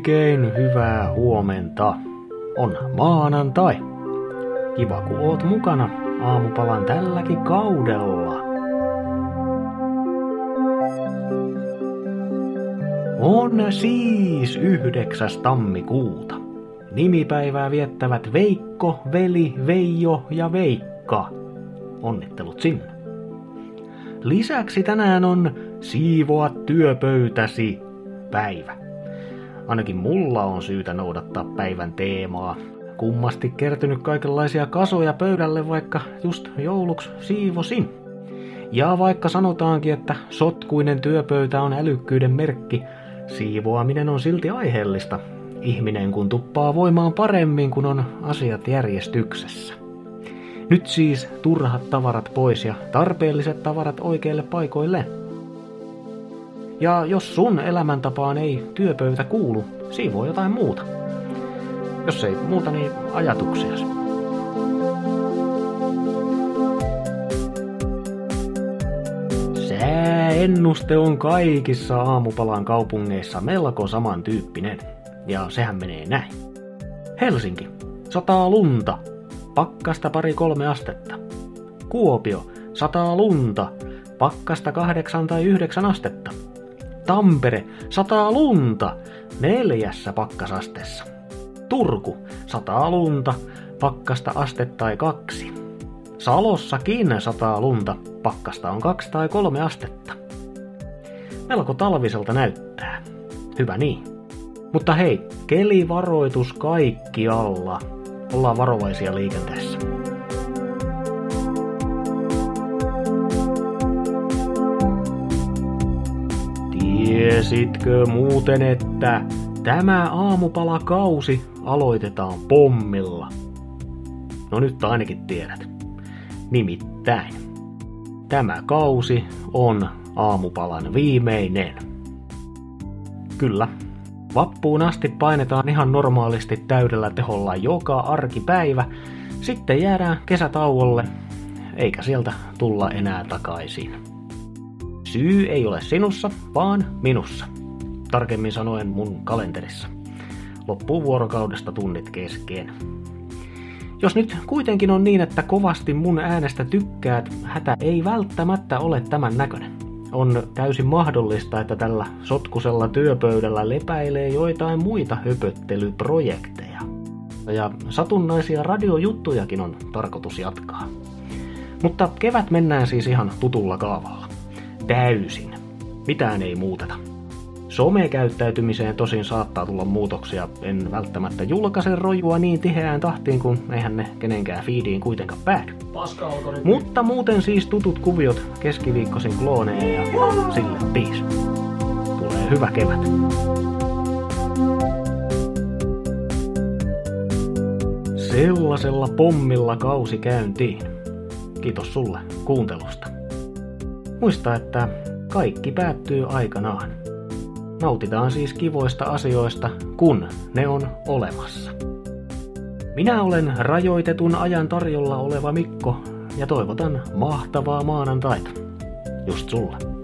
Oikein hyvää huomenta. On maanantai. Kiva kun oot mukana aamupalan tälläkin kaudella. On siis 9. tammikuuta. Nimipäivää viettävät Veikko, Veli, Veijo ja Veikka. Onnittelut sinne. Lisäksi tänään on Siivoa työpöytäsi päivä. Ainakin mulla on syytä noudattaa päivän teemaa. Kummasti kertynyt kaikenlaisia kasoja pöydälle, vaikka just jouluks siivosin. Ja vaikka sanotaankin, että sotkuinen työpöytä on älykkyyden merkki, siivoaminen on silti aiheellista. Ihminen kun tuppaa voimaan paremmin, kun on asiat järjestyksessä. Nyt siis turhat tavarat pois ja tarpeelliset tavarat oikeille paikoille. Ja jos sun elämäntapaan ei työpöytä kuulu, siivoo jotain muuta. Jos ei muuta, niin ajatuksiasi. Sääennuste on kaikissa aamupalan kaupungeissa melko samantyyppinen. Ja sehän menee näin. Helsinki. Sataa lunta. Pakkasta pari kolme astetta. Kuopio. Sataa lunta. Pakkasta kahdeksan tai yhdeksän astetta. Tampere, sataa lunta, neljässä pakkasastessa. Turku, sataa lunta, pakkasta astetta tai kaksi. Salossakin sataa lunta, pakkasta on kaksi tai kolme astetta. Melko talviselta näyttää. Hyvä niin. Mutta hei, kelivaroitus kaikkialla. Ollaan varovaisia liikenteessä. Tiesitkö muuten, että tämä aamupalakausi aloitetaan pommilla? No nyt ainakin tiedät. Nimittäin. Tämä kausi on aamupalan viimeinen. Kyllä. Vappuun asti painetaan ihan normaalisti täydellä teholla joka arkipäivä. Sitten jäädään kesätauolle, eikä sieltä tulla enää takaisin. Syy ei ole sinussa, vaan minussa. Tarkemmin sanoen mun kalenterissa. Loppuu vuorokaudesta tunnit kesken. Jos nyt kuitenkin on niin, että kovasti mun äänestä tykkäät, hätä ei välttämättä ole tämän näköinen. On täysin mahdollista, että tällä sotkusella työpöydällä lepäilee joitain muita höpöttelyprojekteja. Ja satunnaisia radiojuttujakin on tarkoitus jatkaa. Mutta kevät mennään siis ihan tutulla kaavalla täysin. Mitään ei muuteta. Somekäyttäytymiseen tosin saattaa tulla muutoksia. En välttämättä julkaise rojua niin tiheään tahtiin, kun eihän ne kenenkään feediin kuitenkaan päädy. Mutta muuten siis tutut kuviot keskiviikkosin klooneen ja sille piis. Tulee hyvä kevät. Sellaisella pommilla kausi käyntiin. Kiitos sulle kuuntelusta. Muista, että kaikki päättyy aikanaan. Nautitaan siis kivoista asioista, kun ne on olemassa. Minä olen rajoitetun ajan tarjolla oleva Mikko ja toivotan mahtavaa maanantaita. Just sulle.